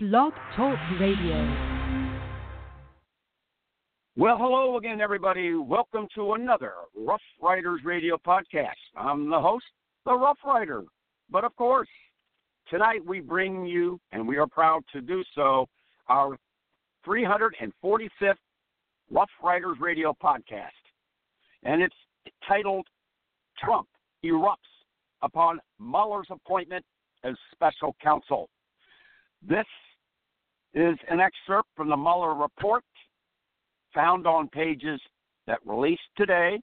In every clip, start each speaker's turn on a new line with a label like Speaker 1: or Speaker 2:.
Speaker 1: Blog Talk Radio.
Speaker 2: Well, hello again, everybody. Welcome to another Rough Riders Radio podcast. I'm the host, the Rough Rider. But of course, tonight we bring you, and we are proud to do so, our 345th Rough Riders Radio podcast. And it's titled Trump Erupts Upon Mueller's Appointment as Special Counsel. This is an excerpt from the Mueller report found on pages that released today,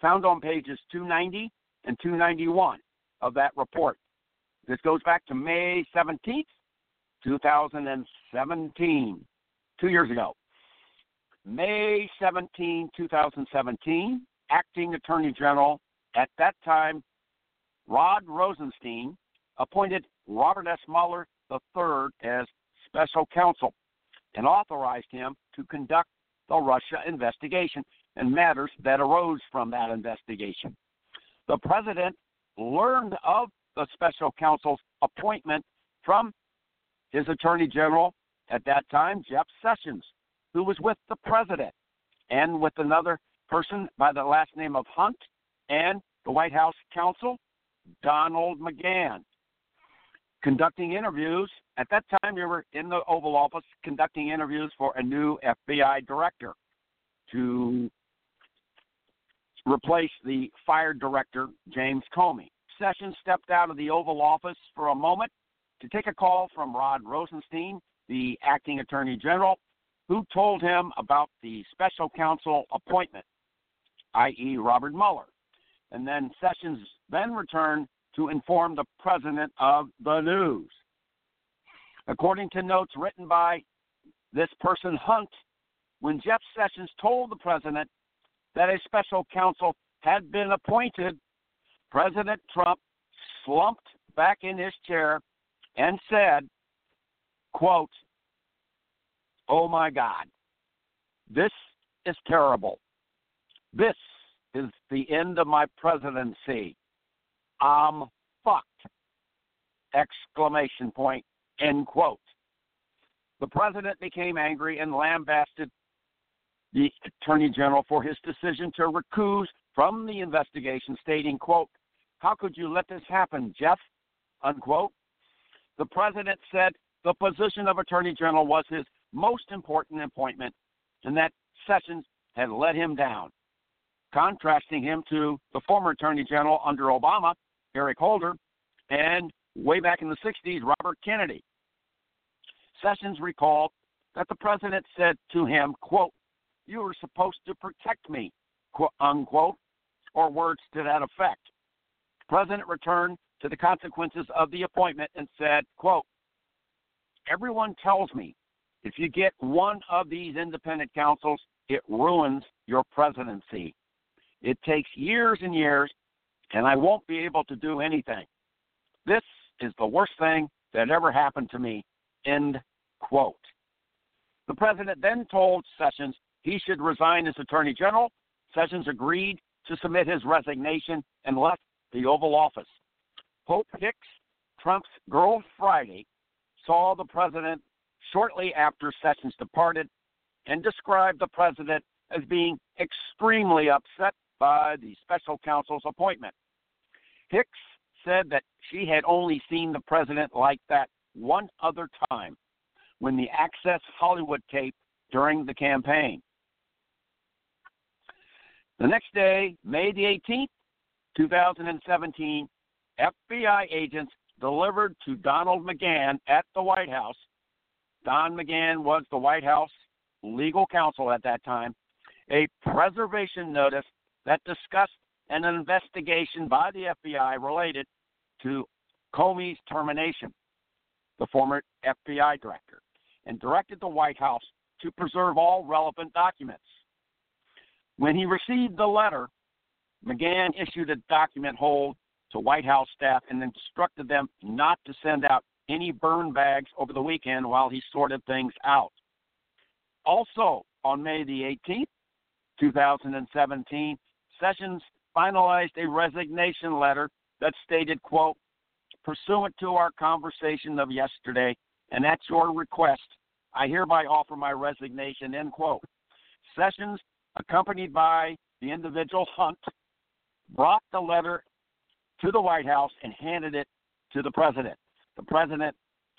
Speaker 2: found on pages 290 and 291 of that report. This goes back to May 17th, 2017, two years ago. May 17, 2017, acting Attorney General at that time, Rod Rosenstein, appointed Robert S. Mueller III as special counsel and authorized him to conduct the Russia investigation and matters that arose from that investigation. The president learned of the special counsel's appointment from his attorney general at that time, Jeff Sessions, who was with the president and with another person by the last name of Hunt and the White House counsel, Donald McGahn conducting interviews. At that time, you were in the Oval Office conducting interviews for a new FBI director to replace the fired director, James Comey. Sessions stepped out of the Oval Office for a moment to take a call from Rod Rosenstein, the acting attorney general, who told him about the special counsel appointment, i.e., Robert Mueller. And then Sessions then returned to inform the president of the news. According to notes written by this person, Hunt, when Jeff Sessions told the president that a special counsel had been appointed, President Trump slumped back in his chair and said, quote, Oh my God, this is terrible. This is the end of my presidency. I'm fucked! Exclamation point. End quote. The president became angry and lambasted the attorney general for his decision to recuse from the investigation, stating, quote, How could you let this happen, Jeff? Unquote. The president said the position of attorney general was his most important appointment and that Sessions had let him down, contrasting him to the former attorney general under Obama, Eric Holder, and way back in the 60s, Robert Kennedy. Sessions recalled that the president said to him, quote, you were supposed to protect me, quote, unquote, or words to that effect. The president returned to the consequences of the appointment and said, quote, everyone tells me if you get one of these independent counsels, it ruins your presidency. It takes years and years and I won't be able to do anything. This is the worst thing that ever happened to me. End quote. The president then told Sessions he should resign as Attorney General. Sessions agreed to submit his resignation and left the Oval Office. Hope Hicks, Trump's girl Friday, saw the president shortly after Sessions departed and described the president as being extremely upset by the special counsel's appointment. Hicks said that she had only seen the president like that one other time when the Access Hollywood tape during the campaign. The next day, May the 18th, 2017, FBI agents delivered to Donald McGahn at the White House. Don McGahn was the White House legal counsel at that time, a preservation notice that discussed an investigation by the FBI related to Comey's termination, the former FBI director, and directed the White House to preserve all relevant documents. When he received the letter, McGahn issued a document hold to White House staff and instructed them not to send out any burn bags over the weekend while he sorted things out. Also, on May the 18th, 2017, Sessions finalized a resignation letter that stated, quote, pursuant to our conversation of yesterday, and at your request, I hereby offer my resignation, end quote. Sessions, accompanied by the individual Hunt, brought the letter to the White House and handed it to the president. The president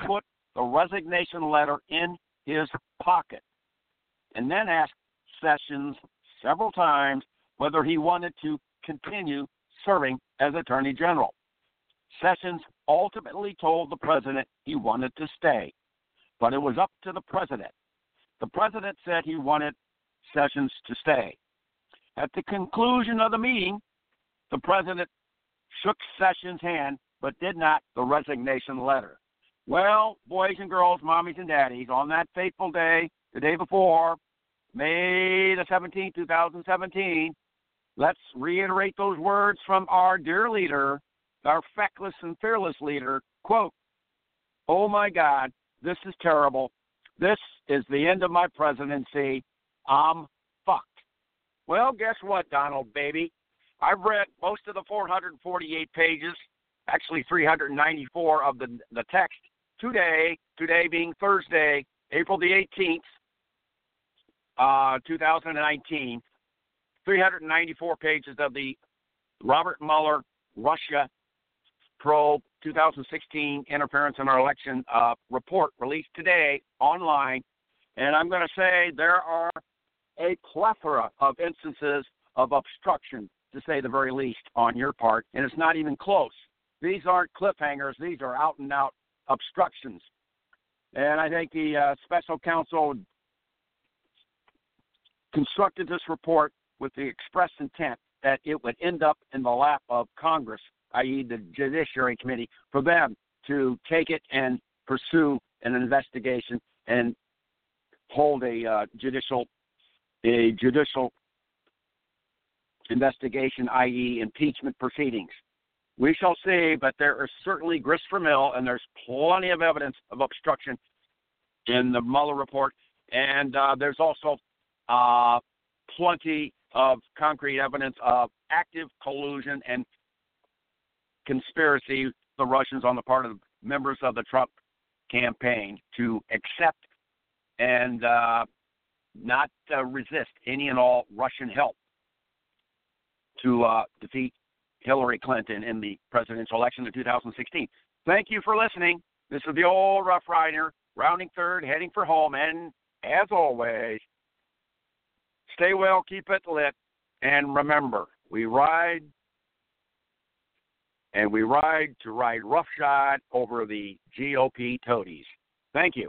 Speaker 2: put the resignation letter in his pocket and then asked Sessions several times whether he wanted to continue serving as Attorney General. Sessions ultimately told the president he wanted to stay, but it was up to the president. The president said he wanted Sessions to stay. At the conclusion of the meeting, the president shook Sessions' hand but did not the resignation letter. Well, boys and girls, mommies and daddies, on that fateful day, the day before, May the 17th, 2017, let's reiterate those words from our dear leader, our feckless and fearless leader. Quote, Oh my God, this is terrible. This is the end of my presidency. I'm fucked. Well, guess what, Donald, baby? I've read most of the 448 pages, actually 394 of the, the text today, today being Thursday, April the 18th, uh, 2019, 394 pages of the Robert Mueller Russia probe 2016 interference in our election uh, report released today online. And I'm going to say there are a plethora of instances of obstruction, to say the very least, on your part. And it's not even close. These aren't cliffhangers, these are out and out obstructions. And I think the uh, special counsel constructed this report with the express intent that it would end up in the lap of Congress, i.e., the Judiciary Committee, for them to take it and pursue an investigation and hold a uh, judicial a judicial investigation, i.e., impeachment proceedings. We shall see, but there is certainly grist for mill, and there's plenty of evidence of obstruction in the Mueller report, and uh, there's also uh, plenty of concrete evidence of active collusion and conspiracy the Russians on the part of members of the Trump campaign to accept and uh, not uh, resist any and all Russian help to uh, defeat Hillary Clinton in the presidential election of 2016. Thank you for listening. This is the old Rough Rider, rounding third, heading for home, and as always, stay well, keep it lit, and remember, we ride and we ride to ride roughshod over the GOP toadies. Thank you.